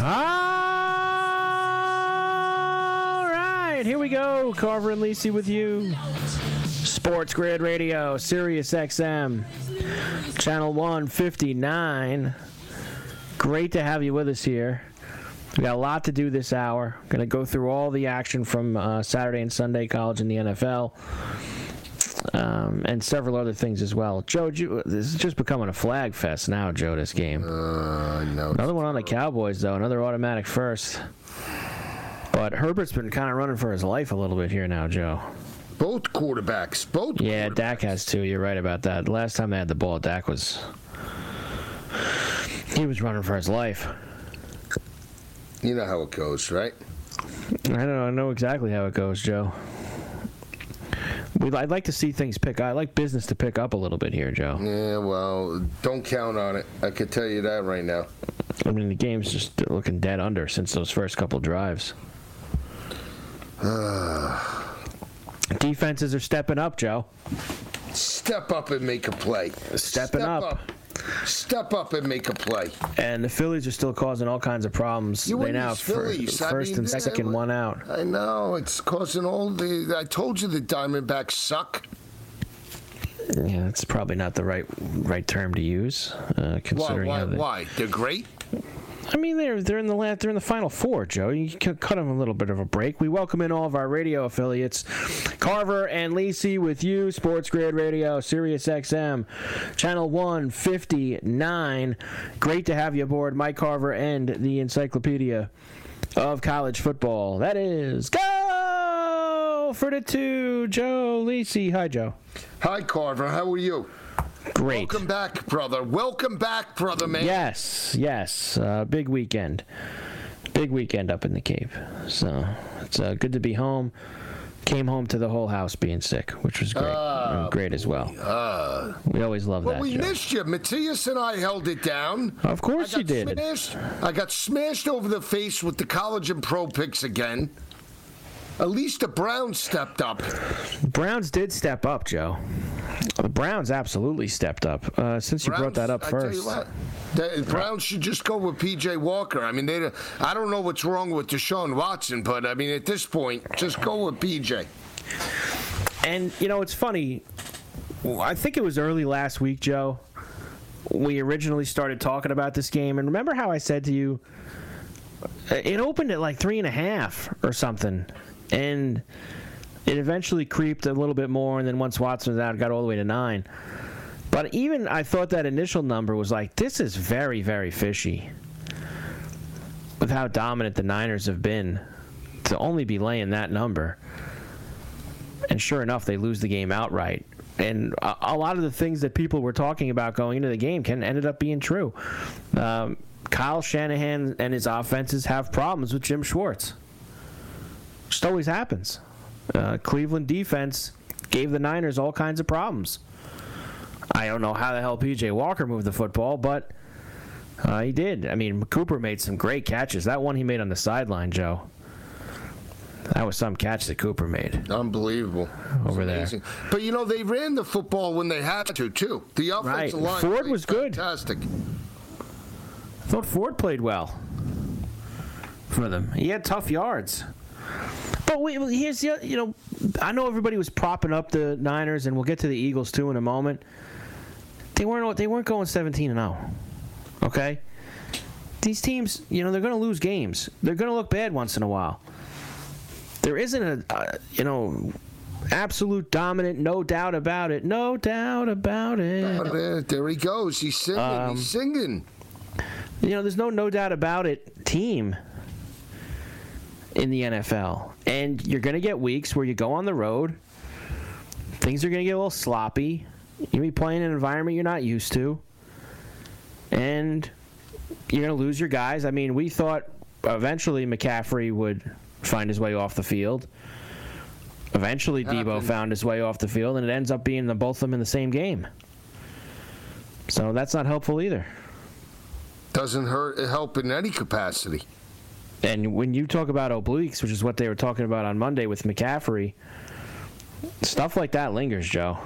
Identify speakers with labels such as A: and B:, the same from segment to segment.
A: All right, here we go. Carver and Lisi with you. Sports Grid Radio, Sirius XM, Channel 159. Great to have you with us here. We got a lot to do this hour. Going to go through all the action from uh, Saturday and Sunday college and the NFL, um, and several other things as well. Joe, you, this is just becoming a flag fest now, Joe. This game.
B: Uh, no.
A: Another one on the Cowboys, though. Another automatic first. But Herbert's been kind of running for his life a little bit here now, Joe.
B: Both quarterbacks. Both.
A: Yeah, Dak has too. You're right about that. Last time they had the ball, Dak was he was running for his life.
B: You know how it goes, right?
A: I don't know. I know exactly how it goes, Joe. We, I'd like to see things pick. Up. I like business to pick up a little bit here, Joe.
B: Yeah, well, don't count on it. I can tell you that right now.
A: I mean, the game's just looking dead under since those first couple drives. Defenses are stepping up, Joe.
B: Step up and make a play.
A: Stepping
B: Step
A: up.
B: Step up and make a play.
A: And the Phillies are still causing all kinds of problems.
B: You
A: they now fir-
B: I
A: first
B: mean,
A: and second, one out.
B: I know it's causing all the. I told you the Diamondbacks suck.
A: Yeah, that's probably not the right right term to use, uh,
B: Why?
A: considering
B: Why?
A: how they.
B: Why? They're great.
A: I mean, they're they're in the last, they're in the final four, Joe. You can cut them a little bit of a break. We welcome in all of our radio affiliates, Carver and Lisi with you, Sports Grid Radio, Sirius XM, Channel One Fifty Nine. Great to have you aboard, Mike Carver and the Encyclopedia of College Football. That is go for the two, Joe Lisi. Hi, Joe.
B: Hi, Carver. How are you?
A: Great.
B: Welcome back, brother. Welcome back, brother man.
A: Yes, yes. Uh, big weekend. Big weekend up in the Cape. So it's uh, good to be home. Came home to the whole house being sick, which was great. Uh, great as well.
B: Uh,
A: we always love
B: well,
A: that.
B: we
A: Joe.
B: missed you. Matthias and I held it down.
A: Of course you did.
B: Smashed. I got smashed over the face with the college and pro picks again. At least the Browns stepped up.
A: Browns did step up, Joe. The Browns absolutely stepped up. Uh, since you brought that up
B: I tell you
A: first.
B: what, the Browns should just go with P.J. Walker. I mean, they. I don't know what's wrong with Deshaun Watson, but I mean, at this point, just go with P.J.
A: And you know, it's funny. I think it was early last week, Joe. We originally started talking about this game, and remember how I said to you, it opened at like three and a half or something, and it eventually creeped a little bit more, and then once Watson was out, it got all the way to nine. But even I thought that initial number was like, this is very, very fishy. With how dominant the Niners have been, to only be laying that number and sure enough, they lose the game outright. And a, lot of the things that people were talking about going into the game can ended up being true. Um, Kyle Shanahan and his offenses have problems with Jim Schwartz. Just always happens. Uh, Cleveland defense gave the Niners all kinds of problems. I don't know how the hell PJ Walker moved the football, but uh, he did. I mean, Cooper made some great catches. That one he made on the sideline, Joe. That was some catch that Cooper made.
B: Unbelievable.
A: Over there.
B: But you know, they ran the football when they had to, too. The offensive right. line
A: Ford was good.
B: Fantastic.
A: I thought Ford played well for them. He had tough yards. But wait, here's the you know, I know everybody was propping up the Niners, and we'll get to the Eagles too in a moment. They weren't they weren't going 17 and 0. Okay, these teams, you know, they're going to lose games. They're going to look bad once in a while. There isn't a, uh, you know, absolute dominant, no doubt about it. No doubt about it.
B: there he goes. He's singing. Um, He's singing.
A: You know, there's no no doubt about it team in the NFL. And you're going to get weeks where you go on the road. Things are going to get a little sloppy. You're going to be playing in an environment you're not used to. And you're going to lose your guys. I mean, we thought eventually McCaffrey would find his way off the field. Eventually, Deebo found his way off the field, and it ends up being the, both of them in the same game. So that's not helpful either.
B: Doesn't hurt help in any capacity.
A: And when you talk about obliques, which is what they were talking about on Monday with McCaffrey, stuff like that lingers, Joe.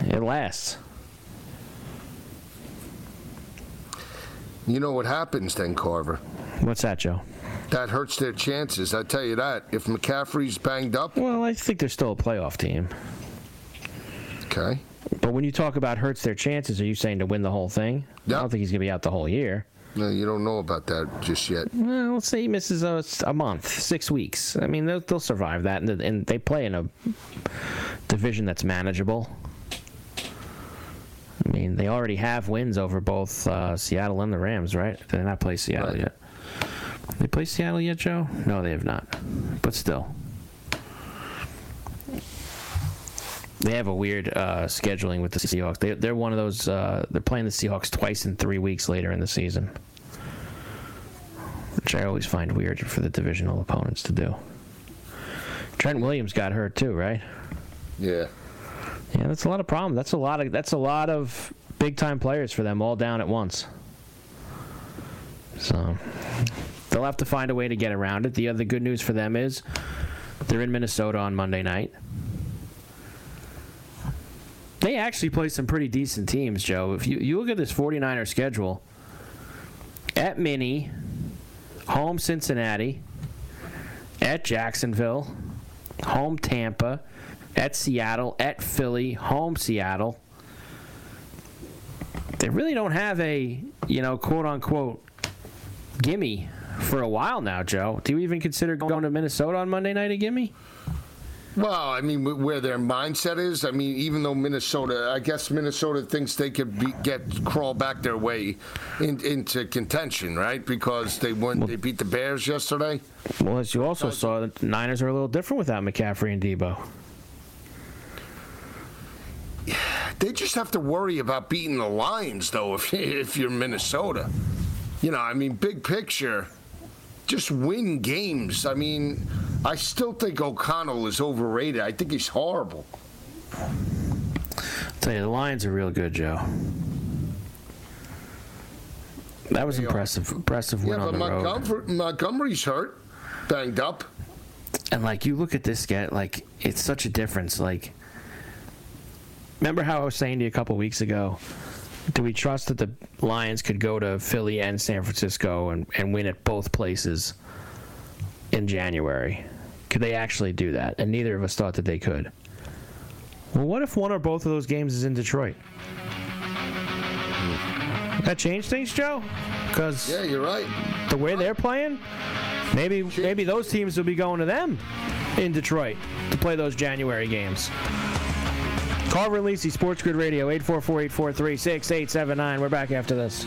A: It lasts.
B: You know what happens then, Carver?
A: What's that, Joe?
B: That hurts their chances. I tell you that. If McCaffrey's banged up.
A: Well, I think they're still a playoff team.
B: Okay.
A: But when you talk about hurts their chances, are you saying to win the whole thing? Yep. I don't think he's going to be out the whole year.
B: No, you don't know about that just yet.
A: Well, let's say he misses a, a month, six weeks. I mean, they'll, they'll survive that, and, and they play in a division that's manageable. I mean, they already have wins over both uh, Seattle and the Rams, right? Did they not play Seattle right. yet? They play Seattle yet, Joe? No, they have not. But still. They have a weird uh, scheduling with the Seahawks. They, they're one of those. Uh, they're playing the Seahawks twice in three weeks later in the season, which I always find weird for the divisional opponents to do. Trent Williams got hurt too, right?
B: Yeah.
A: Yeah, that's a lot of problems. That's a lot of that's a lot of big time players for them all down at once. So they'll have to find a way to get around it. The other good news for them is they're in Minnesota on Monday night. They actually play some pretty decent teams, Joe. If you, you look at this 49er schedule, at Mini, home Cincinnati, at Jacksonville, home Tampa, at Seattle, at Philly, home Seattle. They really don't have a, you know, quote unquote, gimme for a while now, Joe. Do you even consider going to Minnesota on Monday night a gimme?
B: Well, I mean, where their mindset is. I mean, even though Minnesota, I guess Minnesota thinks they could be, get crawl back their way in, into contention, right? Because they won, well, they beat the Bears yesterday.
A: Well, as you also saw, the Niners are a little different without McCaffrey and Deebo.
B: They just have to worry about beating the Lions, though. If if you're Minnesota, you know, I mean, big picture just win games. I mean, I still think O'Connell is overrated. I think he's horrible.
A: I'll tell you, the Lions are real good, Joe. That was they impressive. Are. Impressive win
B: yeah,
A: on the
B: Montgomery,
A: road.
B: Montgomery's hurt, banged up.
A: And like you look at this guy, like it's such a difference. Like, remember how I was saying to you a couple weeks ago? do we trust that the Lions could go to Philly and San Francisco and, and win at both places in January? Could they actually do that? And neither of us thought that they could. Well, what if one or both of those games is in Detroit? That change things, Joe? Because
B: yeah, you're right.
A: The way they're playing, maybe maybe those teams will be going to them in Detroit to play those January games. Carver and Lisi, Sports Grid Radio, 844-843-6879. We're back after this.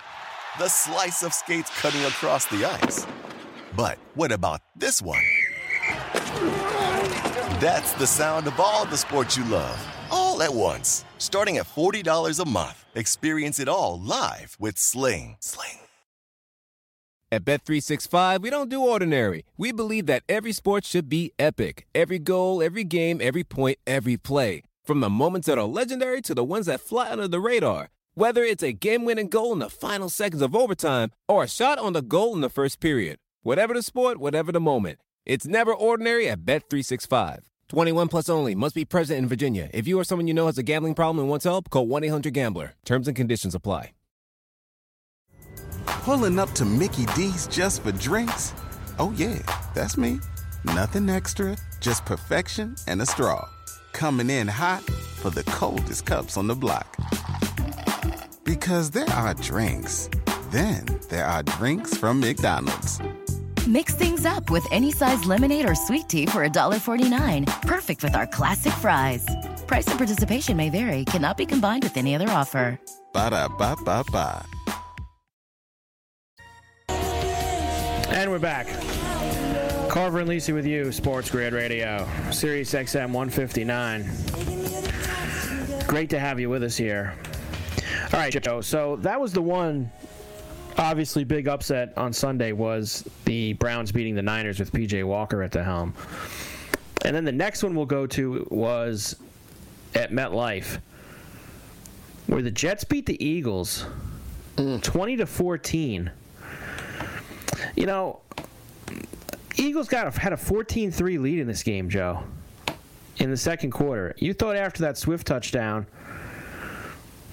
C: The slice of skates cutting across the ice. But what about this one? That's the sound of all the sports you love, all at once. Starting at $40 a month. Experience it all live with Sling. Sling.
D: At Bet365, we don't do ordinary. We believe that every sport should be epic. Every goal, every game, every point, every play. From the moments that are legendary to the ones that fly under the radar. Whether it's a game-winning goal in the final seconds of overtime or a shot on the goal in the first period. Whatever the sport, whatever the moment. It's never ordinary at Bet365. 21 plus only. Must be present in Virginia. If you or someone you know has a gambling problem and wants help, call 1-800-GAMBLER. Terms and conditions apply.
E: Pulling up to Mickey D's just for drinks? Oh yeah, that's me. Nothing extra, just perfection and a straw. Coming in hot for the coldest cups on the block. Because there are drinks. Then there are drinks from McDonald's.
F: Mix things up with any size lemonade or sweet tea for $1.49. Perfect with our classic fries. Price and participation may vary, cannot be combined with any other offer.
E: Ba da ba ba ba.
A: And we're back. Carver and Lisi with you, Sports Grid Radio, Sirius XM 159. Great to have you with us here. All right, Joe. So that was the one obviously big upset on Sunday was the Browns beating the Niners with PJ Walker at the helm. And then the next one we'll go to was at MetLife where the Jets beat the Eagles mm. 20 to 14. You know, Eagles got a, had a 14-3 lead in this game, Joe. In the second quarter, you thought after that Swift touchdown,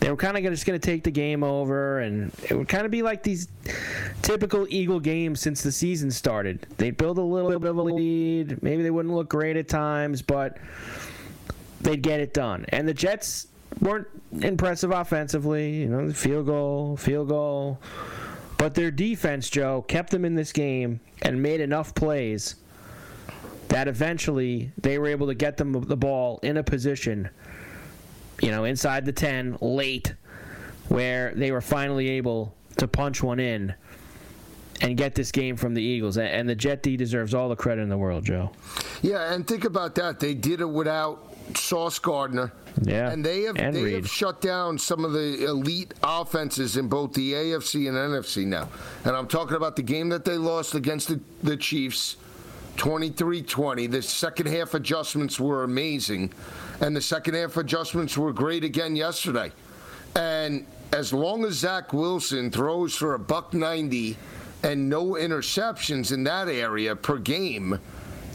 A: they were kind of just going to take the game over, and it would kind of be like these typical Eagle games since the season started. They'd build a little bit of a lead. Maybe they wouldn't look great at times, but they'd get it done. And the Jets weren't impressive offensively. You know, field goal, field goal. But their defense, Joe, kept them in this game and made enough plays that eventually they were able to get them the ball in a position, you know, inside the 10 late, where they were finally able to punch one in and get this game from the Eagles. And the Jet D deserves all the credit in the world, Joe.
B: Yeah, and think about that. They did it without Sauce Gardner.
A: Yeah,
B: and they have
A: and
B: they
A: Reed.
B: have shut down some of the elite offenses in both the AFC and NFC now. And I'm talking about the game that they lost against the, the Chiefs, 23-20. The second half adjustments were amazing, and the second half adjustments were great again yesterday. And as long as Zach Wilson throws for a buck 90 and no interceptions in that area per game,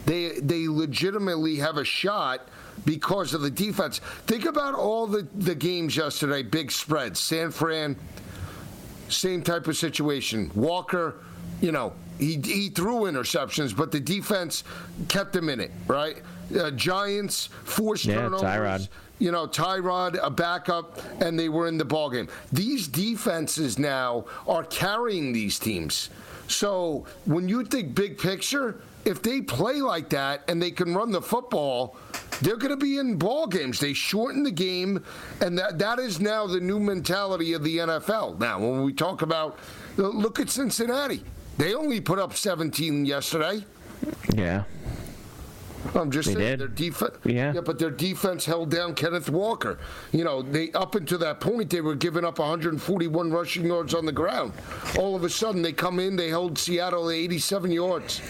B: they they legitimately have a shot because of the defense. Think about all the, the games yesterday, big spreads. San Fran, same type of situation. Walker, you know, he, he threw interceptions, but the defense kept him in it, right? Uh, Giants, forced
A: Yeah,
B: turnovers.
A: Tyrod.
B: You know, Tyrod, a backup, and they were in the ballgame. These defenses now are carrying these teams. So when you think big picture, if they play like that and they can run the football, they're going to be in ball games. They shorten the game, and that that is now the new mentality of the NFL. Now, when we talk about, look at Cincinnati. They only put up 17 yesterday.
A: Yeah.
B: I'm just
A: They
B: saying
A: did.
B: their defense.
A: Yeah.
B: but their defense held down Kenneth Walker. You know, they up until that point they were giving up 141 rushing yards on the ground. All of a sudden they come in, they hold Seattle at 87 yards,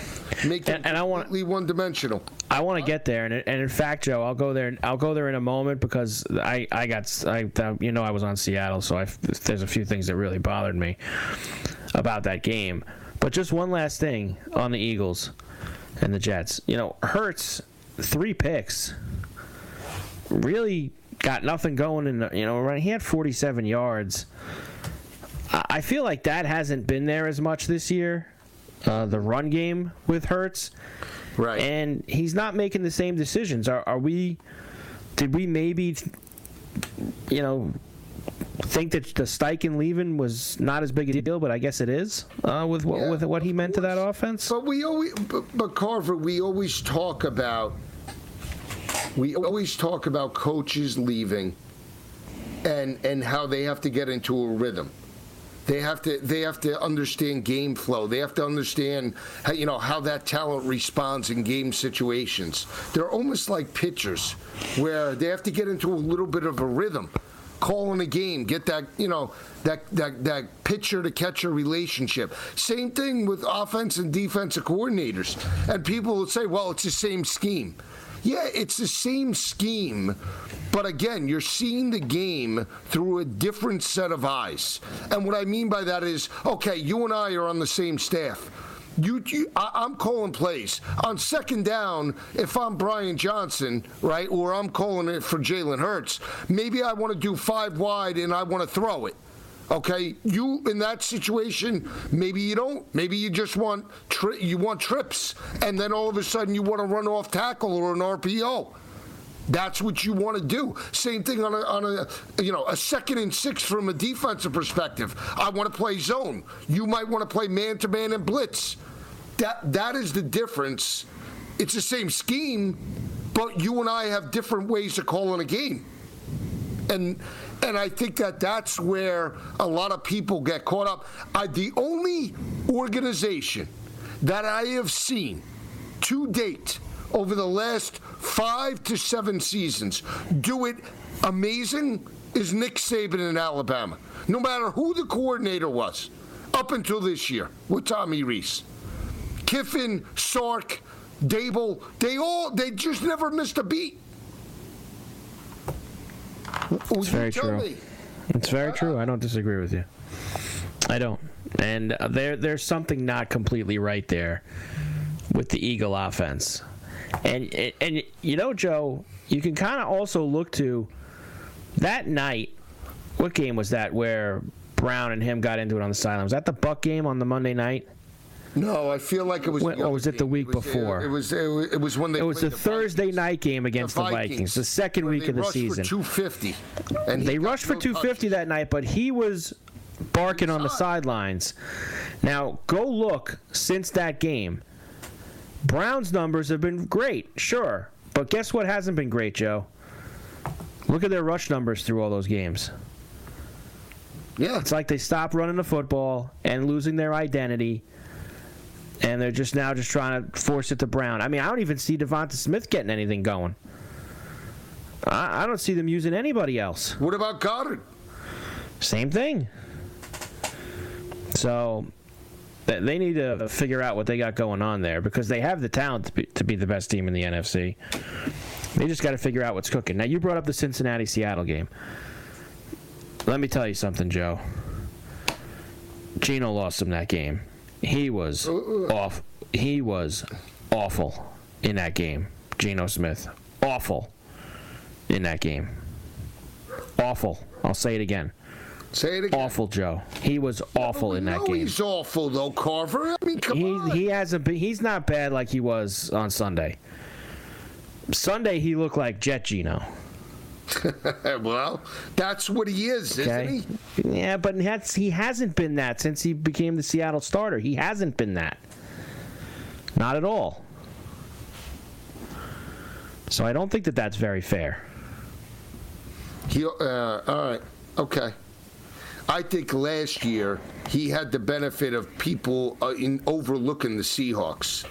B: make them
A: And- and I wanna-
B: completely one-dimensional.
A: I want to get there, and, and in fact, Joe, I'll go there. I'll go there in a moment because I, I got I uh, you know I was on Seattle, so I, there's a few things that really bothered me about that game. But just one last thing on the Eagles and the Jets. You know, Hurts three picks really got nothing going in. The, you know, he had 47 yards. I feel like that hasn't been there as much this year. Uh, the run game with Hurts
B: Right.
A: and he's not making the same decisions. Are, are we? Did we maybe, you know, think that the Steichen leaving was not as big a deal, but I guess it is uh, with what,
B: Yeah,
A: with what he meant to that offense.
B: But we always, but, but Carver, we always talk about, we always talk about coaches leaving, and and how they have to get into a rhythm. They have to they have to understand game flow. They have to understand how you know how that talent responds in game situations. They're almost like pitchers, where they have to get into a little bit of a rhythm. Calling a game, get that you know that that that pitcher to catcher relationship. Same thing with offense and defensive coordinators. And people will say, "Well, it's the same scheme." Yeah, it's the same scheme, but again, you're seeing the game through a different set of eyes. And what I mean by that is, okay, you and I are on the same staff. You, you I, I'm calling plays on second down. If I'm Brian Johnson, right, or I'm calling it for Jalen Hurts, maybe I want to do five wide and I want to throw it. Okay, you in that situation, maybe you don't. Maybe you just want tri- you want trips, and then all of a sudden you want to run off tackle or an RPO. That's what you want to do. Same thing on a, on a you know a second and six from a defensive perspective. I want to play zone. You might want to play man to man and blitz. That that is the difference. It's the same scheme, but you and I have different ways of calling a game and and I think that that's where a lot of people get caught up. I, the only organization that I have seen to date over the last five to seven seasons do it amazing is Nick Saban in Alabama. No matter who the coordinator was, up until this year with Tommy Rees, Kiffin, Sark, Daboll, they all they just never missed a beat.
A: It's very true. It's very true. I don't disagree with you. I don't. And uh, there, there's something not completely right there with the Eagle offense. And and, and you know, Joe, you can kind of also look to that night. What game was that where Brown and him got into it on the sideline? Was that the Buck game on the Monday night?
B: No, I feel like it was.
A: When-
B: the
A: or was it the week
B: was,
A: before?
B: It was. It was, it was when they.
A: It was the
B: played
A: Thursday night game against the Vikings, the second
B: where
A: week of the
B: rushed
A: season.
B: For 250. And
A: they rushed for 250 that night, but he was barking on the sidelines. Now, go look since that game. Brown's numbers have been great, sure. But guess what hasn't been great, Joe? Look at their rush numbers through all those games.
B: Yeah.
A: It's like they stopped running the football and losing their identity. And they're just now just trying to force it to Brown. I mean, I don't even see Devonta Smith getting anything going. I, I don't see them using anybody else.
B: What about Goedert?
A: Same thing. So th- they need to figure out what they got going on there because they have the talent to be, to be the best team in the NFC. They just got to figure out what's cooking. Now you brought up the Cincinnati Seattle game. Let me tell you something, Joe. Geno lost him that game. He was off. He was awful in that game. Geno Smith, awful in that game. Awful. I'll say it again.
B: Say it again.
A: Awful, Joe. He was awful in that
B: no,
A: game.
B: he's awful though, Carver. I mean, come
A: He
B: on.
A: he hasn't been. He's not bad like he was on Sunday. Sunday he looked like Jet Geno.
B: well, that's what he is,
A: Okay.
B: isn't he?
A: Yeah, but that's, he hasn't been that since he became the Seattle starter. He hasn't been that. Not at all. So I don't think that that's very fair.
B: He, uh, all right, okay. I think last year he had the benefit of people uh, in overlooking the Seahawks.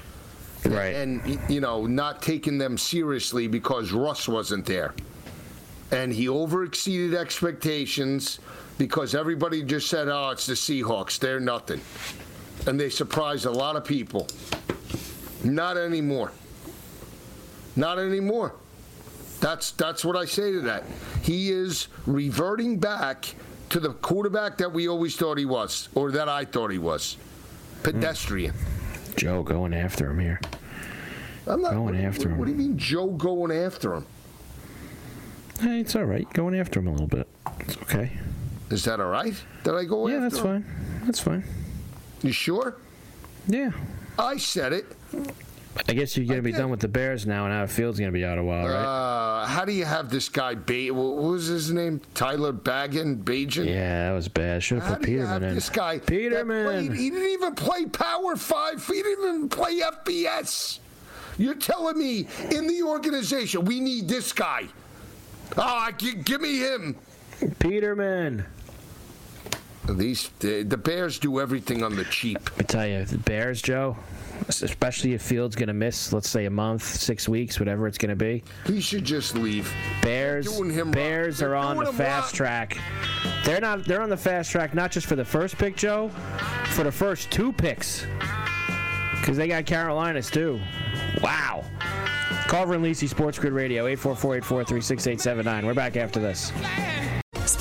A: Right.
B: And, you know, not taking them seriously because Russ wasn't there. And he overexceeded expectations because everybody just said, oh, it's the Seahawks. They're nothing. And they surprised a lot of people. Not anymore. Not anymore. That's that's what I say to that. He is reverting back to the quarterback that we always thought he was, or that I thought he was. Pedestrian.
A: Joe going after him here.
B: I'm not
A: Going after him.
B: What do you mean, Joe going after him?
A: Hey, it's all right. Going after him a little bit. It's okay.
B: Is that all right? Did I go after?
A: Yeah, that's
B: him?
A: fine. That's fine.
B: You sure?
A: Yeah.
B: I said it.
A: I guess you're gonna be done with the Bears now, and now Fields gonna be out a while, right?
B: Uh, how do you have this guy? Ba- what was his name? Tyler Bagent, Bajan.
A: yeah, that was bad. Should have put
B: do you have
A: Peterman in.
B: this guy?
A: Peterman.
B: played- he didn't even play Power Five. He didn't even play FBS. You're telling me in the organization we need this guy? Ah, gi- give me him.
A: Peterman.
B: These the, the Bears do everything on the cheap.
A: I tell you, the Bears, Joe, especially if Fields gonna miss, let's say a month, six weeks, whatever it's gonna be.
B: He should just leave.
A: Bears,
B: doing him wrong.
A: Bears
B: They're
A: on the fast
B: wrong.
A: track. They're not. They're on the fast track not just for the first pick, Joe, for the first two picks, because they got Carolinas too. Wow. Carver and Lisi, Sports Grid Radio, 844-843-6879. We're back after this.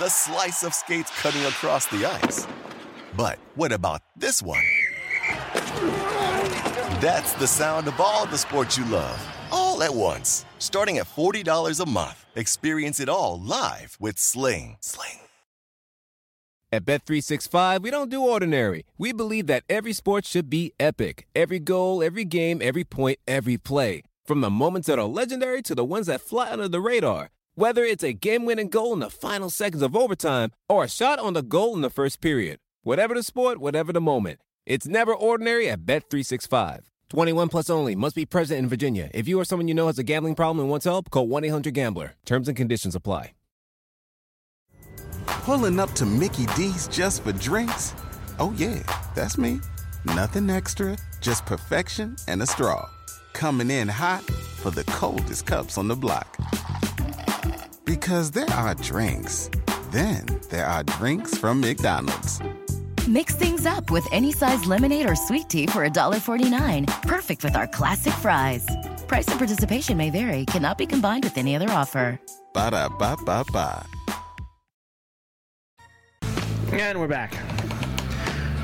C: The slice of skates cutting across the ice. But what about this one? That's the sound of all the sports you love, all at once. Starting at $40 a month. Experience it all live with Sling. Sling.
D: At Bet365, we don't do ordinary. We believe that every sport should be epic. Every goal, every game, every point, every play. From the moments that are legendary to the ones that fly under the radar. Whether it's a game-winning goal in the final seconds of overtime or a shot on the goal in the first period. Whatever the sport, whatever the moment. It's never ordinary at Bet365. 21 plus only. Must be present in Virginia. If you or someone you know has a gambling problem and wants help, call 1-800-GAMBLER. Terms and conditions apply.
E: Pulling up to Mickey D's just for drinks? Oh, yeah, that's me. Nothing extra, just perfection and a straw. Coming in hot for the coldest cups on the block. Because there are drinks, then there are drinks from McDonald's.
F: Mix things up with any size lemonade or sweet tea for $1.49. Perfect with our classic fries. Price and participation may vary, cannot be combined with any other offer.
E: Ba da ba ba ba.
A: And we're back.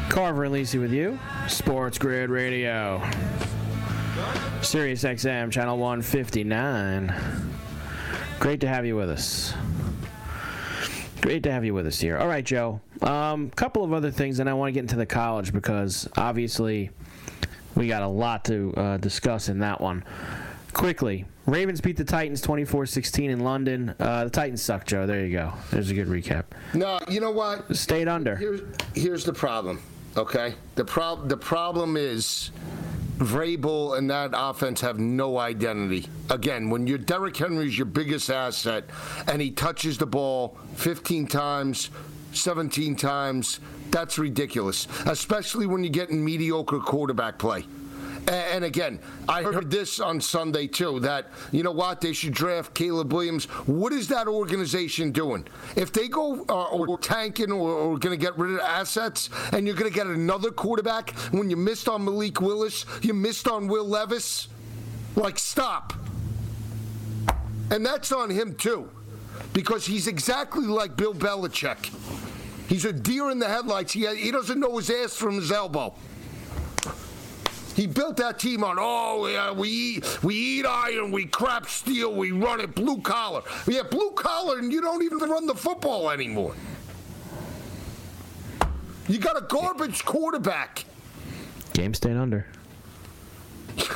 A: Carver and Lisi with you. Sports Grid Radio. Sirius XM, channel 159. Great to have you with us. Great to have you with us here. All right, Joe. Um, couple of other things, and I want to get into the college because obviously we got a lot to uh, discuss in that one. Quickly, Ravens beat the Titans 24-16 in London. Uh, the Titans suck, Joe. There you go. There's a good recap.
B: No, you know what?
A: Stayed under.
B: Here's here's the problem. Okay, the prob the problem is Vrabel and that offense have no identity. Again, when your Derrick Henry's your biggest asset, and he touches the ball 15 times, 17 times, that's ridiculous. Especially when you're getting mediocre quarterback play. And again, I heard this on Sunday too that, you know what, they should draft Caleb Williams. What is that organization doing? If they go uh, or tanking or, or going to get rid of assets and you're going to get another quarterback when you missed on Malik Willis, you missed on Will Levis, like, stop. And that's on him too, because he's exactly like Bill Belichick. He's a deer in the headlights. He, he doesn't know his ass from his elbow. He built that team on oh yeah, we eat, we eat iron, we crap steel, we run it blue collar. Yeah, blue collar, and you don't even run the football anymore. You got a garbage quarterback.
A: Game stayed under.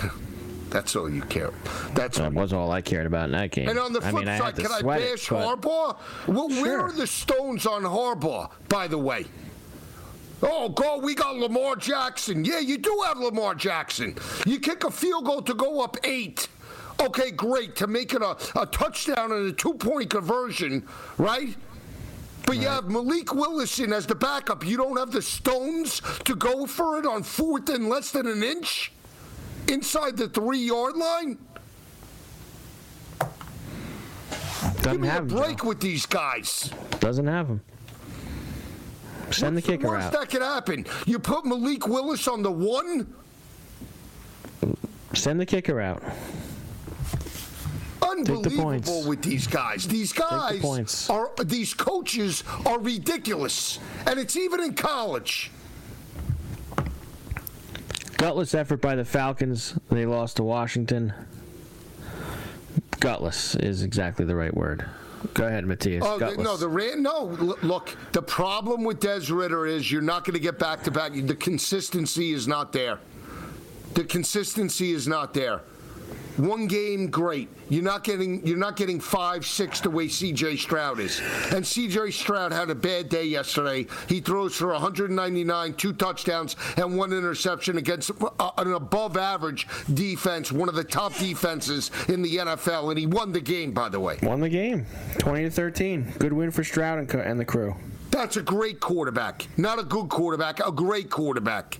B: That's all you care. That's
A: That was all I cared about in that game.
B: And on the
A: I
B: flip
A: I had
B: side,
A: to
B: can I
A: sweat it,
B: bash Harbaugh? Well, where are the stones on Harbaugh, by the way? Oh, God, we got Lamar Jackson. Yeah, you do have Lamar Jackson. You kick a field goal to go up eight. Okay, great. To make it a, a touchdown and a two point conversion, right? But you have Malik Willison as the backup. You don't have the stones to go for it on fourth and less than an inch inside the three yard line? Give
A: Doesn't
B: me a
A: have him.
B: break with these guys.
A: Doesn't have him. Send the kicker
B: Worst
A: out.
B: that could happen. You put Malik Willis on the one.
A: Send the kicker out.
B: Unbelievable with these guys. These guys
A: points.
B: are these coaches are ridiculous, and it's even in college.
A: Gutless effort by the Falcons. They lost to Washington. Gutless is exactly the right word. Go ahead, Matthias.
B: Oh
A: Gutless.
B: no, the Ran- no. Look, the problem with Des Ridder is you're not going to get back to back. The consistency is not there. The consistency is not there. One game, great. You're not getting you're not getting five, six the way C.J. Stroud is. And C.J. Stroud had a bad day yesterday. He throws for 199, two touchdowns, and one interception against uh, an above-average defense, one of the top defenses in the NFL, and he won the game. By the way,
A: Won the game, 20 to 13. Good win for Stroud and, co- and the crew.
B: that's a great quarterback. Not a good quarterback, a great quarterback.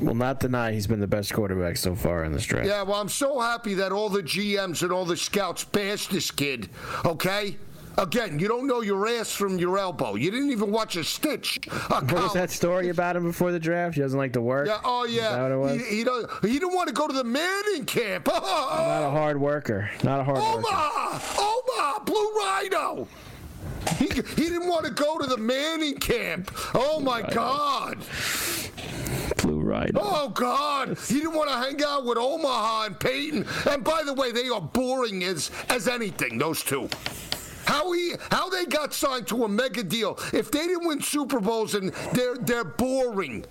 A: Will not deny he's been the best quarterback so far in this draft.
B: Yeah, well, I'm so happy that all the GMs and all the scouts passed this kid, okay? Again, you don't know your ass from your elbow. You didn't even watch a stitch. A
A: What was that story about him before the draft? He doesn't like to work.
B: Yeah, oh yeah.
A: what it was?
B: He, he, don't, he didn't want to go to the Manning camp.
A: Not a hard worker. Not a hard worker.
B: Omaha! Omaha! Blue Rhino! He, he didn't want to go to the Manning camp. Oh my God!
A: Blue Rhino.
B: Oh God! He didn't want to hang out with Omaha and Peyton. And by the way, they are boring as as anything. Those two. How he how they got signed to a mega deal? If they didn't win Super Bowls, and they're they're boring.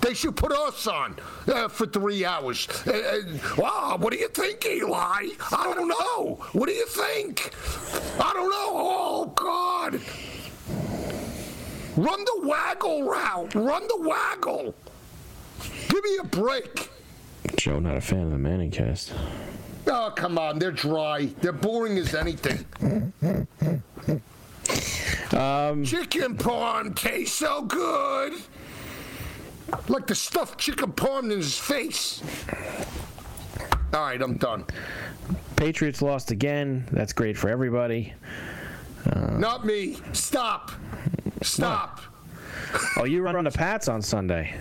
B: They should put us on uh, for three hours. Uh, uh, wow, what do you think, Eli? I don't know. What do you think? I don't know. Oh God! Run the waggle route. Run the waggle. Give me a break.
A: Joe, not a fan of the Manning cast.
B: Oh, come on. They're dry. They're boring as anything.
A: Um,
B: chicken parm tastes so good. Like the stuffed chicken parm in his face. All right, I'm done.
A: Patriots lost again. That's great for everybody.
B: Not me. Stop. Stop.
A: Oh, you run on the Pats on Sunday.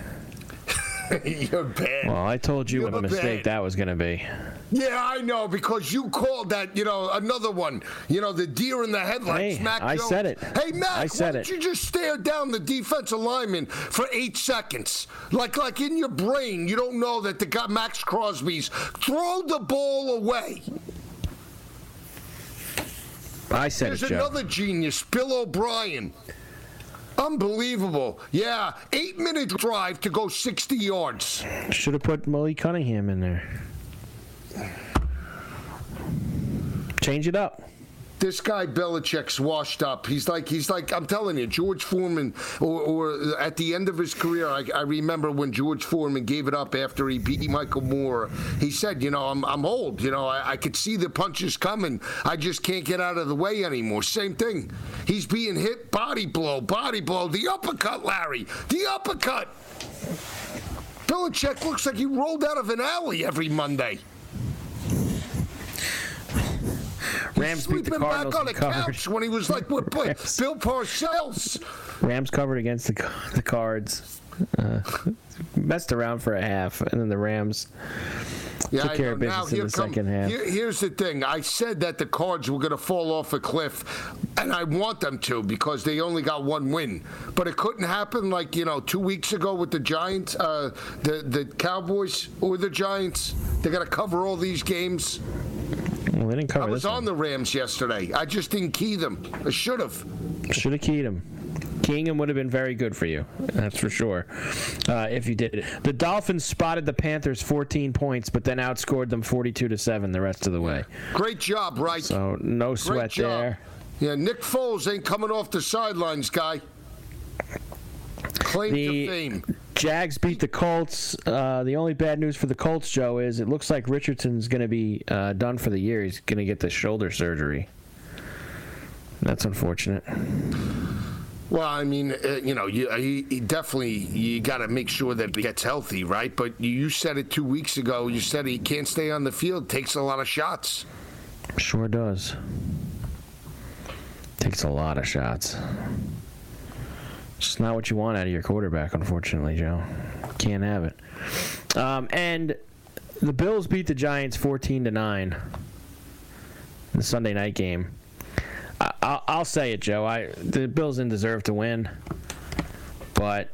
B: You're bad.
A: Well, I told you
B: You're
A: what a mistake
B: bad.
A: that was going to be.
B: Yeah, I know because you called that. You know, another one. You know, the deer in the headlights.
A: Hey,
B: Mac
A: I
B: Jones.
A: said it.
B: Hey, Mac,
A: I said
B: why
A: it.
B: don't you just stare down the defensive lineman for eight seconds? Like, like in your brain, you don't know that the guy Maxx Crosby's throw the ball away.
A: I said
B: There's
A: it, Joe.
B: another genius, Bill O'Brien. Unbelievable. Yeah, eight minute drive to go 60 yards.
A: Should have put Malik Cunningham in there. Change it up.
B: This guy Belichick's washed up. He's like he's like I'm telling you, George Foreman. Or, or at the end of his career, I, I remember when George Foreman gave it up after he beat Michael Moorer. He said, "You know, I'm I'm old. You know, I, I could see the punches coming. I just can't get out of the way anymore." Same thing. He's being hit, body blow, body blow, the uppercut, Larry, the uppercut. Belichick looks like he rolled out of an alley every Monday.
A: Rams beat the Cardinals
B: back on the
A: covered.
B: couch when he was like with Bill Parcells.
A: Rams covered against the the Cards. Uh, messed around for a half, and then the Rams took
B: I
A: care of
B: know. Now,
A: business in the
B: come-
A: second half.
B: here- here's the thing. I said that the Cards were going to fall off a cliff, and I want them to because they only got one win. But it couldn't happen like you know two weeks ago with the Giants, uh, the the Cowboys or the Giants. They got to cover all these games.
A: Well, they didn't cover
B: I was on the Rams yesterday. I just didn't key them. I should have.
A: Should have keyed him. Keying him would have been very good for you. That's for sure. Uh, if you did it. The Dolphins spotted the Panthers 14 points, but then outscored them 42 to seven the rest of the way.
B: Great job, right?
A: So no sweat there.
B: Yeah, Nick Foles ain't coming off the sidelines, guy. Claim to fame.
A: Jags beat the Colts. Uh, the only bad news for the Colts, Joe, is it looks like Richardson's going to be uh, done for the year. He's going to get the shoulder surgery. That's unfortunate.
B: Well, I mean, uh, you know, you, he, he definitely you got to make sure that he gets healthy, right? But you, you said it two weeks ago. You said he can't stay on the field. Takes a lot of shots.
A: Sure does. Takes a lot of shots. Just not what you want out of your quarterback, unfortunately, Joe. Can't have it. Um, and the Bills beat the Giants 14 to 9 in the Sunday night game. I, I'll, I'll say it, Joe. I the Bills didn't deserve to win, but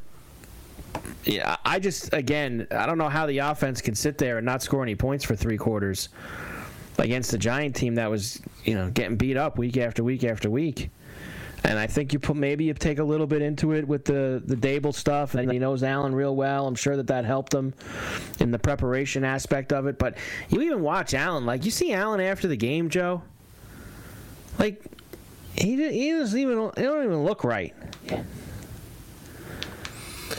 A: yeah, I just again I don't know how the offense can sit there and not score any points for three quarters against the Giant team that was you know getting beat up week after week after week. And I think you put maybe you take a little bit into it with the the Daboll stuff, and he knows Allen real well. I'm sure that that helped him in the preparation aspect of it. But you even watch Allen, like you see Allen after the game, Joe. Like he he doesn't even he don't even look right. I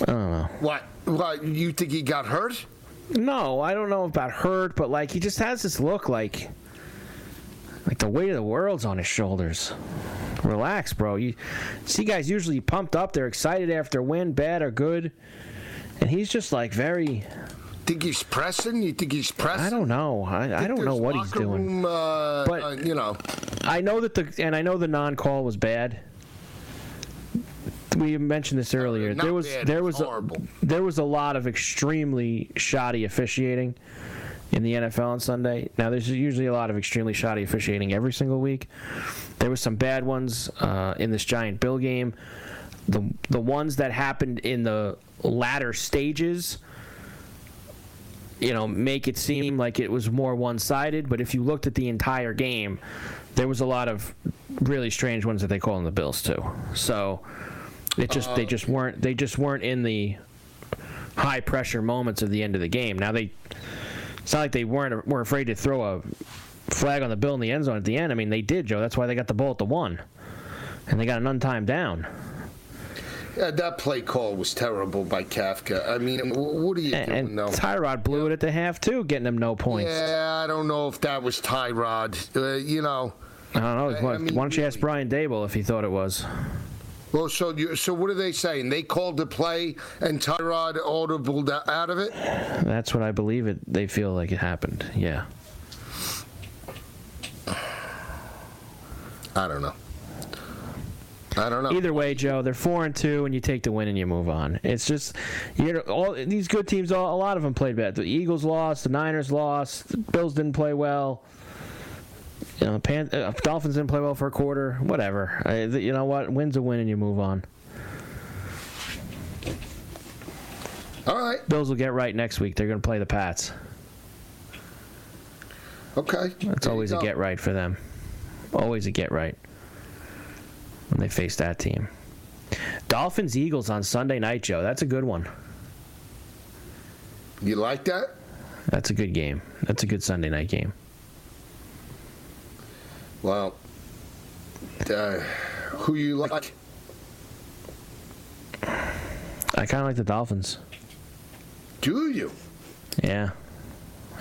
A: don't know.
B: What? What? You think he got hurt?
A: No, I don't know about hurt, but like he just has this look like like the weight of the world's on his shoulders. Relax, bro. You see guys usually pumped up, they're excited after win, bad or good. And he's just like very
B: Think he's pressing? You think he's pressing?
A: I don't know. I, I don't know what he's doing.
B: Room, uh,
A: But-
B: uh, you know,
A: I know that the and I know the non-call was bad. We mentioned this earlier.
B: not
A: there was
B: bad,
A: there was a, there was a lot of extremely shoddy officiating in the NFL on Sunday. Now there's usually a lot of extremely shoddy officiating every single week. There was some bad ones uh, in this Giant Bill game. The the ones that happened in the latter stages you know, make it seem like it was more one-sided. But if you looked at the entire game, there was a lot of really strange ones that they call in the Bills too. So it just they just weren't they just weren't in the high pressure moments of the end of the game. Now they it's not like they weren't were afraid to throw a flag on the bill in the end zone at the end. I mean they did, Joe. That's why they got the ball at the one, and they got an untimed down.
B: yeah, that play call was terrible by Kafka. I mean, what are you
A: And,
B: doing
A: and
B: though?
A: Tyrod blew it at the half too, getting them no points.
B: Yeah, I don't know if that was Tyrod. Uh, you know.
A: I don't know.
B: I- I mean,
A: why don't you ask. Brian Daboll if he thought it was?
B: Well, so you, so what are they saying? They called the play and Tyrod audible out of it.
A: That's what I believe it. They feel like it happened. Yeah.
B: I don't know. I don't know.
A: Either way, Joe, they're four and two, and you take the win and you move on. It's just you know all these good teams. All, a lot of them played bad. The Eagles lost. The Niners lost. The Bills didn't play well. You know, Pan, uh, Dolphins didn't play well for a quarter. Whatever. I, you know what? Win's a win, and you move on.
B: All right.
A: Bills will get right next week. They're going to play the Pats.
B: Okay.
A: That's always a get right for them. Always a get right when they face that team. Dolphins Eagles on Sunday night, Joe. That's a good one.
B: You like that?
A: That's a good game. That's a good Sunday night game.
B: Well, uh, who you like?
A: I kind of like the Dolphins.
B: Do you?
A: Yeah,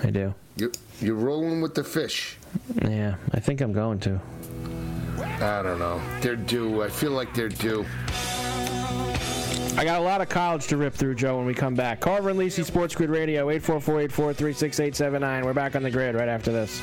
A: I do.
B: You you're rolling with the fish.
A: Yeah, I think I'm going to.
B: I don't know. They're due. I feel like they're due.
A: I got a lot of college to rip through, Joe, when we come back. Carver and Lisi Sports Grid Radio, 844-843-6879. We're back on the grid right after this.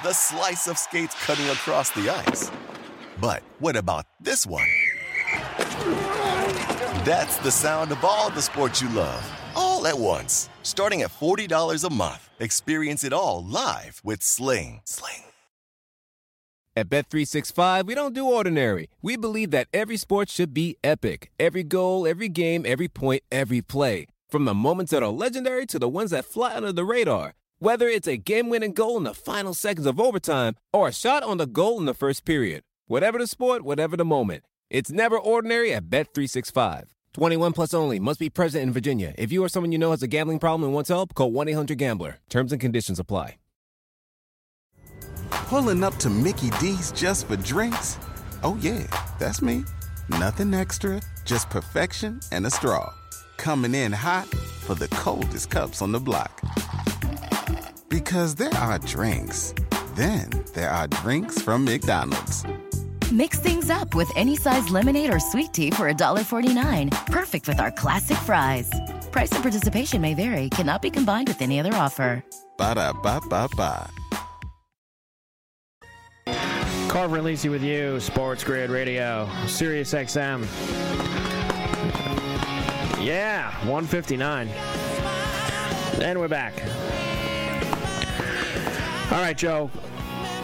C: The slice of skates cutting across the ice. But what about this one? That's the sound of all the sports you love, all at once. Starting at $40 a month. Experience it all live with Sling. Sling.
D: At Bet365, we don't do ordinary. We believe that every sport should be epic. Every goal, every game, every point, every play. From the moments that are legendary to the ones that fly under the radar. Whether it's a game-winning goal in the final seconds of overtime or a shot on the goal in the first period. Whatever the sport, whatever the moment. It's never ordinary at Bet365. 21 plus only. Must be present in Virginia. If you or someone you know has a gambling problem and wants help, call 1-800-GAMBLER. Terms and conditions apply.
E: Pulling up to Mickey D's just for drinks? Oh, yeah, that's me. Nothing extra, just perfection and a straw. Coming in hot for the coldest cups on the block. Because there are drinks, then there are drinks from McDonald's.
F: Mix things up with any size lemonade or sweet tea for $1.49. Perfect with our classic fries. Price and participation may vary, cannot be combined with any other offer.
E: Ba da ba ba ba.
A: Carver and Lisi with you, Sports Grid Radio, Sirius XM. Yeah, 159. And we're back. All right, Joe.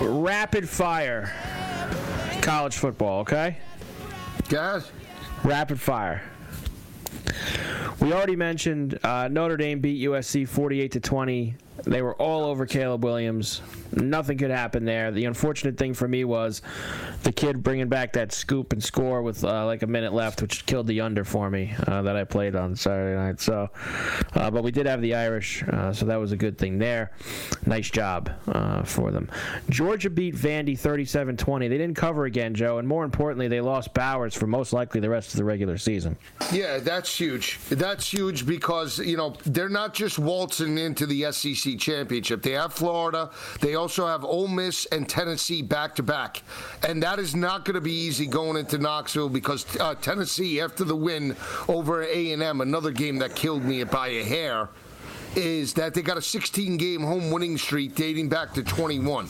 A: Rapid fire college football, okay?
B: Guys?
A: Rapid fire. We already mentioned uh, Notre Dame beat USC 48 to 20. They were all over Caleb Williams. Nothing could happen there. The unfortunate thing for me was the kid bringing back that scoop and score with uh, like a minute left, which killed the under for me uh, that I played on Saturday night. So, uh, but we did have the Irish, uh, so that was a good thing there. Nice job uh, for them. Georgia beat Vandy 37-20. They didn't cover again, Joe, and more importantly, they lost Bowers for most likely the rest of the regular season.
B: Yeah, that's huge. That's huge because you know they're not just waltzing into the SEC championship. They have Florida. They also have Ole Miss and Tennessee back to back, and that is not going to be easy going into Knoxville because uh, Tennessee, after the win over A and M, another game that killed me by a hair, is that they got a 16-game home winning streak dating back to 21.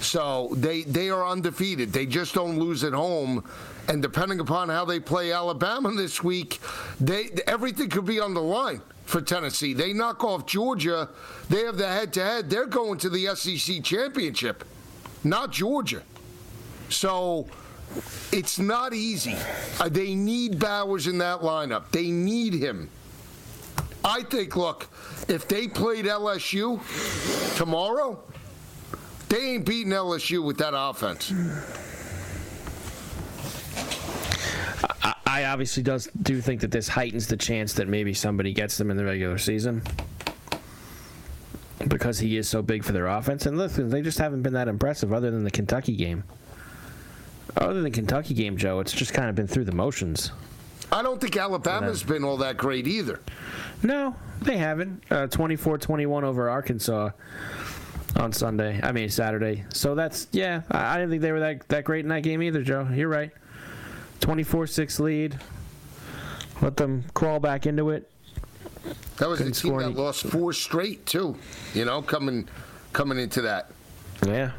B: So they they are undefeated. They just don't lose at home. And depending upon how they play Alabama this week, they everything could be on the line for Tennessee. They knock off Georgia. They have the head-to-head. They're going to the SEC championship, not Georgia. So it's not easy. Uh, they need Bowers in that lineup. They need him. I think, look, if they played LSU tomorrow, they ain't beating LSU with that offense.
A: I, obviously does do think that this heightens the chance that maybe somebody gets them in the regular season because he is so big for their offense. And listen, they just haven't been that impressive other than the Kentucky game. Other than the Kentucky game, Joe, it's just kind of been through the motions.
B: I don't think Alabama's been all that great either.
A: No, they haven't. Uh, 24-21 over Arkansas on Sunday. I mean Saturday. So that's yeah. I, I didn't think they were that that great in that game either, Joe. You're right. 24-6 lead. Let them crawl back into it.
B: That was
A: Couldn't
B: a team that
A: any-
B: lost four straight too. You know, coming coming into that.
A: Yeah.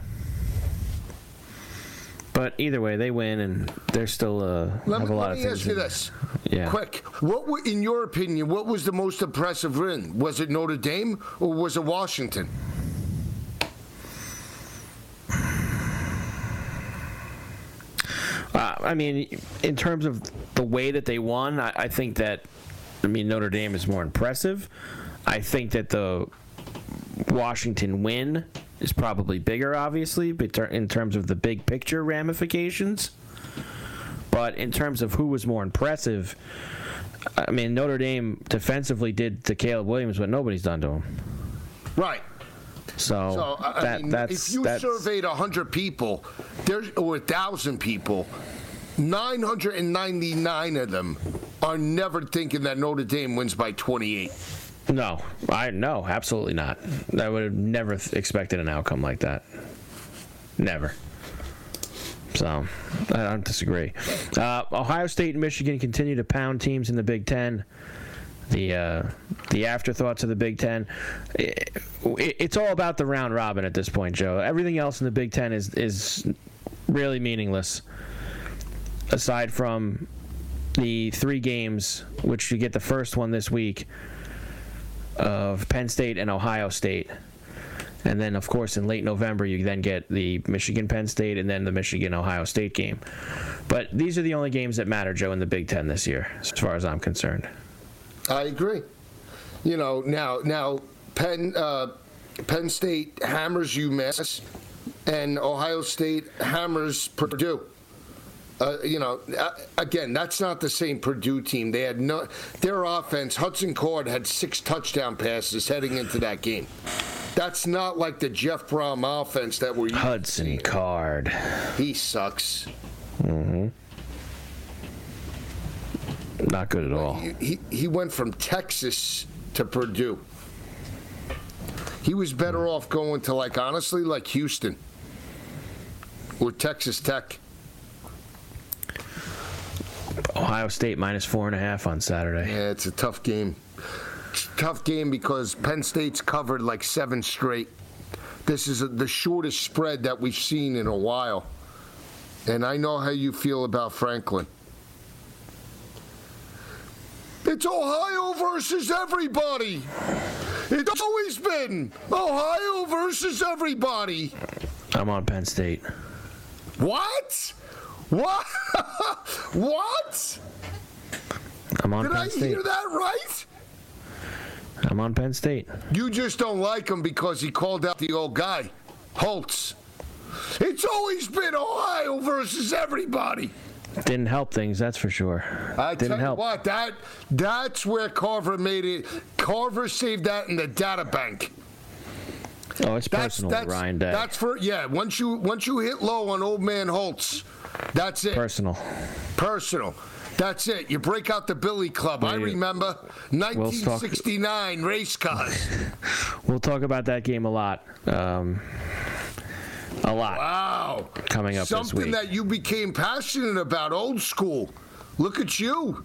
A: But either way, they win, and they're still uh,
B: Let
A: have
B: me,
A: a lot
B: let
A: of
B: me
A: things.
B: ask you this,
A: Yeah.
B: quick. What, were, in your opinion, what was the most impressive win? Was it Notre Dame or was it Washington?
A: Uh, I mean, in terms of the way that they won, I, I think that I mean Notre Dame is more impressive. I think that the Washington win is probably bigger, obviously, but in terms of the big picture ramifications. But in terms of who was more impressive, I mean Notre Dame defensively did to Caleb Williams what nobody's done to him.
B: Right.
A: So,
B: So I
A: that,
B: mean,
A: that's
B: if you
A: that's,
B: surveyed hundred people, there's or a thousand people, nine hundred and ninety nine of them are never thinking that Notre Dame wins by twenty eight.
A: No, I no, absolutely not. I would have never expected an outcome like that. Never. So, I don't disagree. Uh, Ohio State and Michigan continue to pound teams in the Big Ten. The uh, the afterthoughts of the Big Ten. It, it- it's all about the round robin at this point, Joe. Everything else in the Big Ten is is really meaningless. Aside from the three games, which you get the first one this week of Penn State and Ohio State. And then, of course, in late November, you then get the Michigan Penn State and then the Michigan Ohio State game. But these are the only games that matter, Joe, in the Big Ten this year, as far as I'm concerned.
B: I agree. You know, now now Penn uh, Penn State hammers UMass, and Ohio State hammers Purdue. Uh, you know, again, that's not the same Purdue team. They had no their offense. Hudson Card had six touchdown passes heading into that game. That's not like the Jeff Brohm offense that we're
A: Hudson. Card.
B: He sucks.
A: hmm Not good at all.
B: He, he went from Texas to Purdue. He was better off going to like honestly like Houston or Texas Tech.
A: Ohio State minus four and a half on Saturday.
B: Yeah, it's a tough game. It's a tough game because Penn State's covered like seven straight. This is a, the shortest spread that we've seen in a while. And I know how you feel about Franklin. It's Ohio versus everybody. It's always been Ohio versus everybody.
A: I'm on Penn State.
B: What? What? what?
A: I'm on Penn State.
B: Did
A: Penn
B: I
A: State.
B: hear that right?
A: I'm on Penn State.
B: You just don't like him because he called out the old guy, Holtz. It's always been Ohio versus everybody.
A: Didn't help things, that's for sure.
B: I
A: Didn't help.
B: what, that that's where Carver made it. Carver saved that in the data bank.
A: Oh, it's
B: That's
A: personal,
B: that's
A: Ryan Day.
B: that's for yeah. Once you once you hit low on old man Holtz, that's it.
A: personal.
B: Personal. That's it. You break out the Billy Club. I remember
A: We'll talk-
B: 1969 race cars.
A: We'll talk about that game a lot. Um, a lot
B: Wow.
A: coming up this
B: Something that you became passionate about, old school. Look at you.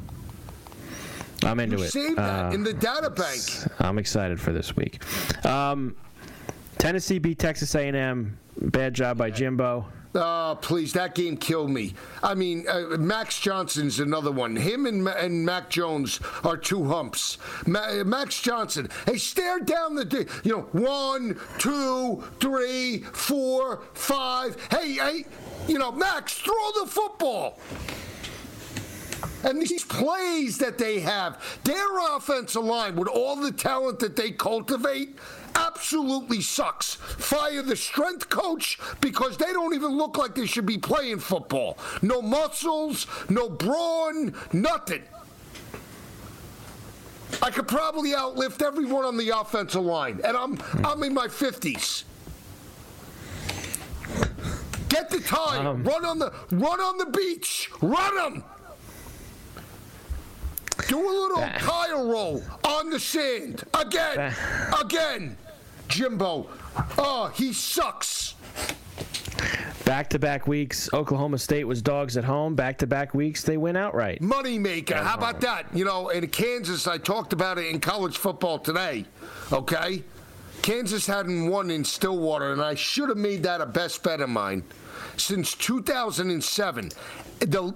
A: I'm into
B: You
A: it.
B: saved that
A: Uh,
B: in the data bank.
A: I'm excited for this week. Um, Tennessee beat Texas A&M. Bad job by Jimbo.
B: Oh, please, that game killed me. I mean, uh, Max Johnson's another one. Him and, and Mac Jones are two humps. Ma- Max Johnson, hey, stare down the, di- you know, one, two, three, four, five. Hey, hey, you know, Max, throw the football. And these plays that they have, their offensive line, with all the talent that they cultivate, absolutely sucks. Fire the strength coach because they don't even look like they should be playing football. No muscles, no brawn, nothing. I could probably outlift everyone on the offensive line, and I'm I'm in my fifties. Get the tire, run on the run on the beach, run them. Do a little tire roll on the sand again, again. Jimbo, oh, he sucks.
A: Back to back weeks. Oklahoma State was dogs at home. Back to back weeks, they win outright.
B: Moneymaker. How about that? You know, in Kansas, I talked about it in college football today. Okay? Kansas hadn't won in Stillwater, and I should have made that a best bet of mine. Since 2007,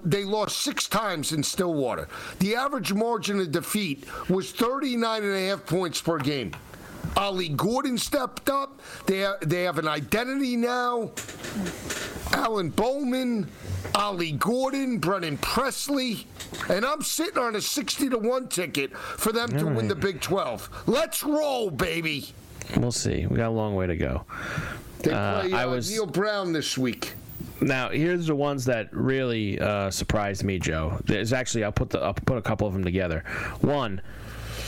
B: they lost six times in Stillwater. The average margin of defeat was 39 and a half points per game. Ollie Gordon stepped up. They have, they have an identity now. Alan Bowman, Ali Gordon, Brennan Presley, and I'm sitting on a 60 to 1 ticket for them to win the Big 12. Let's roll, baby.
A: We'll see. We got a long way to go.
B: They
A: Uh,
B: play
A: I
B: uh,
A: was-
B: Neal Brown this week.
A: Now, here's the ones that really uh, surprised me, Joe. There's actually I'll put the I'll put a couple of them together. One,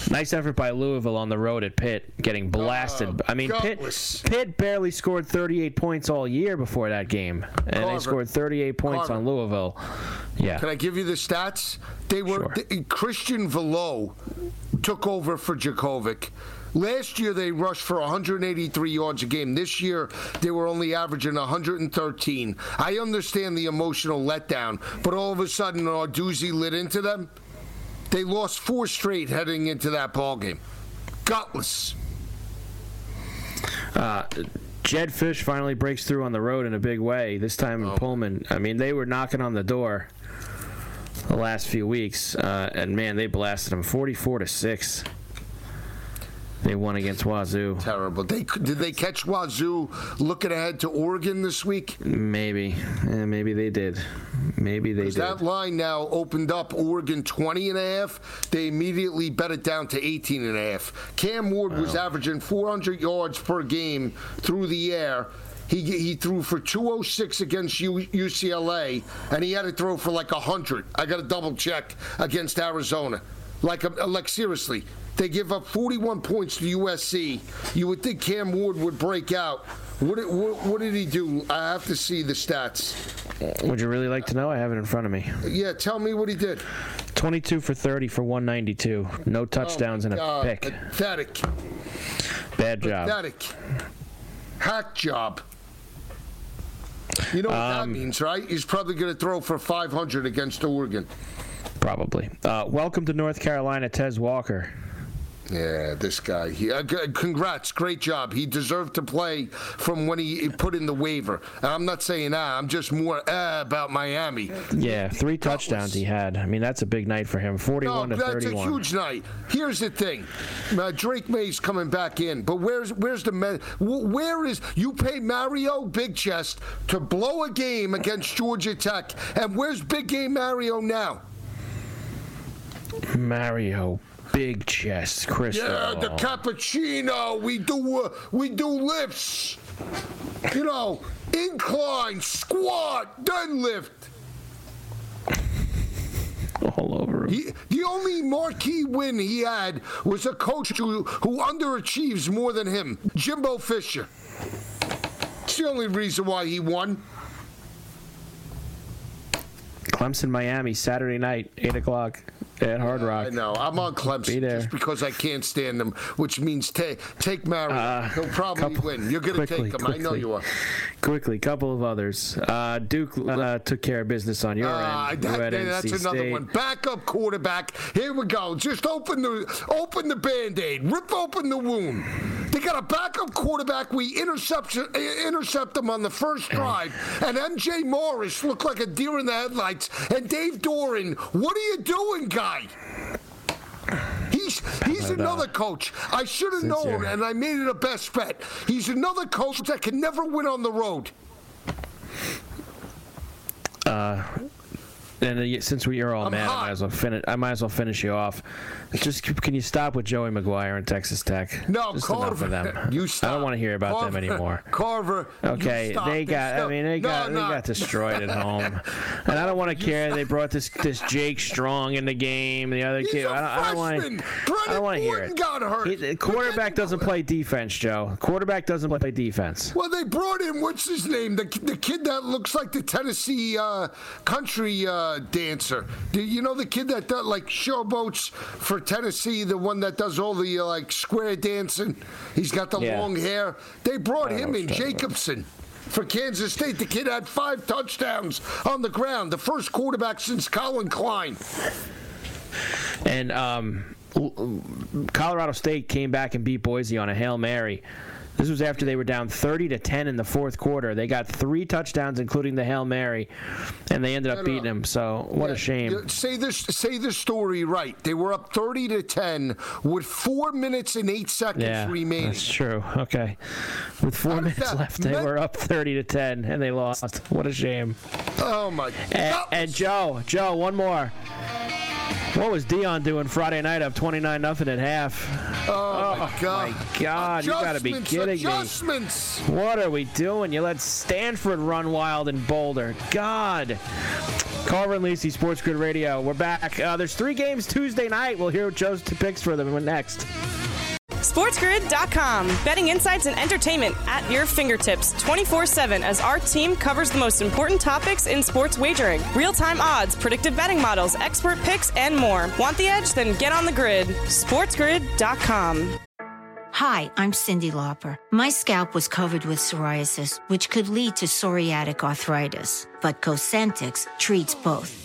A: nice effort by Louisville on the road at Pitt, getting blasted. Oh, I mean, Pitt
B: gutless.
A: Pitt barely scored 38 points all year before that game, and
B: Carver.
A: they scored 38 points
B: Carver.
A: on Louisville. Yeah,
B: Can I give you the stats? They were
A: Sure.
B: th- Christian Veilleux took over for Jurkovec. Last year they rushed for 183 yards a game. This year they were only averaging 113. I understand the emotional letdown, but all of a sudden Narduzzi lit into them. They lost four straight heading into that ball game. Gutless.
A: Jedd Fisch finally breaks through on the road in a big way. This time
B: Oh.
A: in Pullman. I mean, they were knocking on the door the last few weeks, uh, and man, they blasted them 44 to six. They won against Wazoo.
B: Terrible. They did they catch Wazoo looking ahead to Oregon this week?
A: Maybe, Eh, maybe they did. Maybe they did.
B: That line now opened up Oregon 20 and a half. They immediately bet it down to 18 and a half. Cam Ward was averaging 400 yards per game through the air. He, he threw for 206 against U, UCLA, and he had to throw for like 100. I got to double check against Arizona. Like, uh, like seriously, they give up 41 points to USC. You would think Cam Ward would break out. What, did- what, what did he do? I have to see the stats.
A: Would you really like to know? I have it in front of me.
B: Yeah, tell me what he did.
A: 22 for 30 for 192. No touchdowns and a pick.
B: Pathetic.
A: Bad Bad job.
B: Pathetic. Hack job. You know what
A: Um,
B: that means, right? He's probably going to throw for 500 against Oregon.
A: Probably. Uh, welcome to North Carolina, Tez Walker.
B: Yeah, this guy. He, uh, congrats, great job. He deserved to play from when he put in the waiver. And I'm not saying ah, I'm just more ah about Miami.
A: Yeah, three touchdowns he had. I mean, that's a big night for him. 41
B: No,
A: to
B: that's a huge night. Here's the thing: uh, Drake Maye's coming back in, but where's where's the where is you pay Mario Big Chest to blow a game against Georgia Tech, and where's Big Game Mario now?
A: Mario, big chest, Chris.
B: Yeah, the cappuccino. We do uh, we do lifts. You know, incline, squat, deadlift.
A: all over him.
B: He, the only marquee win he had was a coach who, who underachieves more than him, Jimbo Fisher. It's the only reason why he won.
A: Clemson, Miami, Saturday night, 8 o'clock at Hard Rock.
B: I know. I'm on
A: Be
B: Clemson
A: there.
B: just because I can't stand them, which means ta- take Mario.
A: Uh,
B: He'll probably
A: couple-
B: win. You're going to
A: quickly,
B: take him. I know you are.
A: Quickly, couple of others. Uh, Duke uh, took care of business on your
B: Uh,
A: end.
B: that- that's
A: NC
B: another
A: State.
B: one. Backup quarterback. Here we go. Just open the open the band-aid. Rip open the wound. They got a backup quarterback. We intercept intercept them on the first drive, and MJ Morris looked like a deer in the headlights. And Dave Doeren, what are you doing, guy? He's he's another coach. I should have known, and I made it a best bet. He's another coach that can never win on the road.
A: Uh, and uh, since we are all
B: I'm
A: mad, I might as well finish. I might as well finish you off. Just can you stop with Joey McGuire and Texas Tech?
B: No,
A: Just
B: Carver.
A: them.
B: You
A: I don't want to hear about them anymore.
B: Carver.
A: Okay,
B: stop.
A: they got. I mean, they
B: No,
A: got.
B: no.
A: They got destroyed at home, and I don't want to care. They brought this this Jake Strong in the game. The other
B: He's
A: kid. I don't, I don't want. I don't want to hear it.
B: got hurt.
A: He- the quarterback doesn't play defense, Joe. Quarterback doesn't play defense.
B: Well, they brought in what's his name, the the kid that looks like the Tennessee uh, country uh, dancer. Do you know the kid that does like showboats for Tennessee? The one that does all the uh, like square dancing. He's got the
A: Yeah.
B: long hair. They brought him in, Jacobson. For Kansas State, the kid had five touchdowns on the ground. The first quarterback since Collin Klein.
A: And um, Colorado State came back and beat Boise on a hail mary. This was after they were down 30 to 10 in the fourth quarter. They got three touchdowns, including the hail mary, and they ended up
B: no.
A: beating them. So what
B: Yeah,
A: a shame.
B: Say this. Say the story right. They were up thirty to ten with four minutes and eight seconds
A: Yeah,
B: remaining.
A: that's true. Okay, with four minutes
B: that
A: left, they
B: men-
A: were up 30 to 10, and they lost. What a shame.
B: Oh my
A: And,
B: God!
A: and Joe, Joe, one more. What was Deion doing Friday night up 29 nothing at half?
B: oh my God!
A: My God, you gotta be
B: Adjustments,
A: kidding me.
B: adjustments.
A: What are we doing? You let Stanford run wild in Boulder. God. Carver and Lisi, Sports Grid Radio. We're back. Uh, there's three games Tuesday night. We'll hear Joe's picks for them next.
G: SportsGrid.com. Betting insights and entertainment at your fingertips 24 7 as our team covers the most important topics in sports wagering real time odds, predictive betting models, expert picks, and more. Want the edge? Then get on the grid. SportsGrid.com.
H: Hi, I'm Cyndi Lauper. My scalp was covered with psoriasis, which could lead to psoriatic arthritis, but Cosentyx treats both.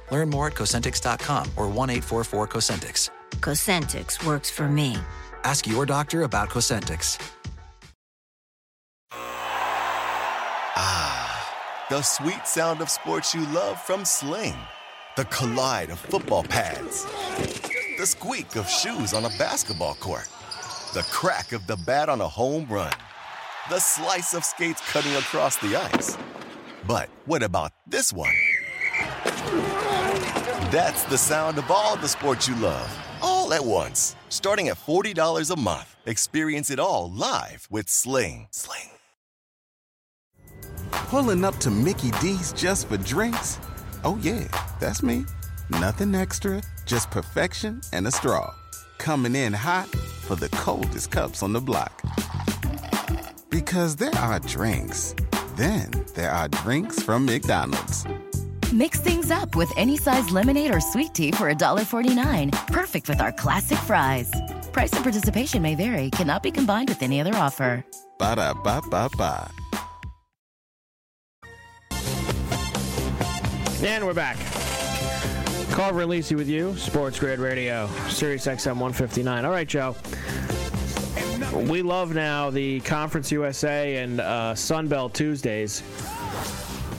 I: Learn more at Cosentyx.com or 1 844 Cosentyx.
H: Cosentyx works for me.
I: Ask your doctor about Cosentyx.
C: Ah, the sweet sound of sports you love from Sling. The collide of football pads. The squeak of shoes on a basketball court. The crack of the bat on a home run. The slice of skates cutting across the ice. But what about this one? That's the sound of all the sports you love, all at once. Starting at $40 a month, experience it all live with Sling. Sling.
E: Pulling up to Mickey D's just for drinks? Oh, yeah, that's me. Nothing extra, just perfection and a straw. Coming in hot for the coldest cups on the block. Because there are drinks, then there are drinks from McDonald's.
F: Mix things up with any size lemonade or sweet tea for $1.49. Perfect with our classic fries. Price and participation may vary, cannot be combined with any other offer.
E: Ba da ba ba ba.
A: And we're back. Carver and Lisi with you, Sports Grid Radio, Sirius XM 159. All right, Joe. We love now the Conference USA and uh, Sunbelt Tuesdays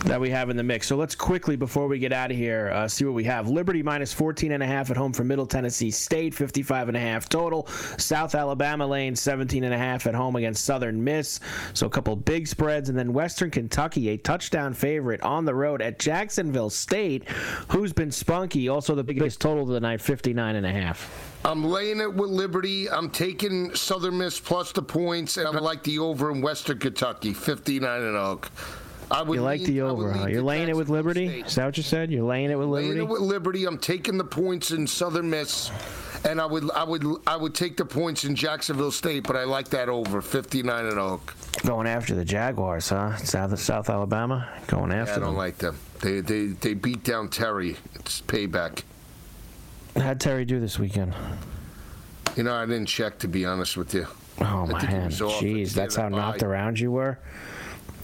A: that we have in the mix. So let's quickly, before we get out of here, uh, see what we have. Liberty minus 14 and a half at home for Middle Tennessee State, 55 and a half total. South Alabama lane 17 and a half at home against Southern Miss. So a couple big spreads, and then Western Kentucky, a touchdown favorite on the road at Jacksonville State, who's been spunky. Also the biggest total of the night, 59 and a half.
B: I'm laying it with Liberty. I'm taking Southern Miss plus the points, and I like the over in Western Kentucky, 59 and a I would
A: you like
B: lean-
A: the over, huh? You're laying it with Liberty? Is that what you said? You're laying it with
B: Laying
A: Liberty?
B: it with Liberty. I'm taking the points in Southern Miss, and I would, I would, I would take the points in Jacksonville State, but I like that over 59 and a
A: Going after the Jaguars, huh? South South Alabama, going after
B: I don't
A: them.
B: like them. They, they, they beat down Terry. It's payback.
A: How'd Terry do this weekend?
B: You know, I didn't check to be honest with you.
A: Oh
B: I think he
A: man, jeez, that's how knocked around you were.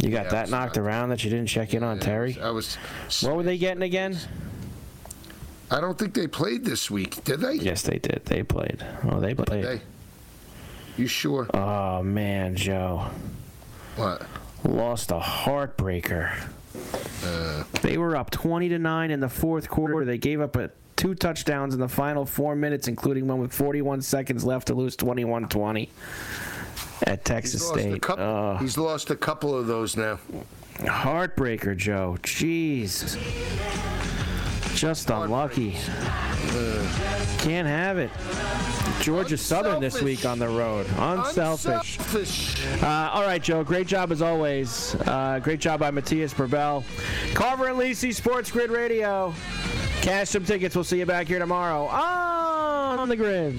A: You got
B: Yeah,
A: that knocked around that you didn't check in on Terry.
B: I was.
A: What were they getting again?
B: I don't think they played this week, did they?
A: Yes, they did. They played. Oh, they played.
B: They. You sure?
A: Oh man, Joe.
B: What?
A: Lost a heartbreaker.
B: Uh,
A: They were up 20 to 9 in the fourth quarter. They gave up a, two touchdowns in the final four minutes, including one with 41 seconds left to lose 21 20 at Texas
B: He's
A: State.
B: couple,
A: Oh,
B: he's lost a couple of those now.
A: heartbreaker, Joe. Jeez. Just unlucky. Can't have it. Georgia Southern this week on the road. Unselfish. Uh, all right, Joe. Great job as always. Uh, great job by Matthias Burbell. Carver and Lisi, Sports Grid Radio. Cash some tickets. We'll see you back here tomorrow on the grid.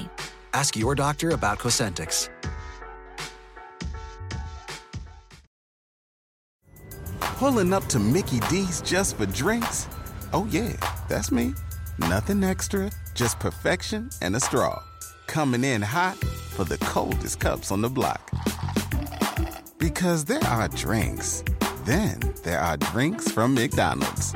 I: Ask your doctor about Cosentyx.
E: Pulling up to Mickey D's just for drinks? Oh, yeah, that's me. Nothing extra, just perfection and a straw. Coming in hot for the coldest cups on the block. Because there are drinks, then there are drinks from McDonald's.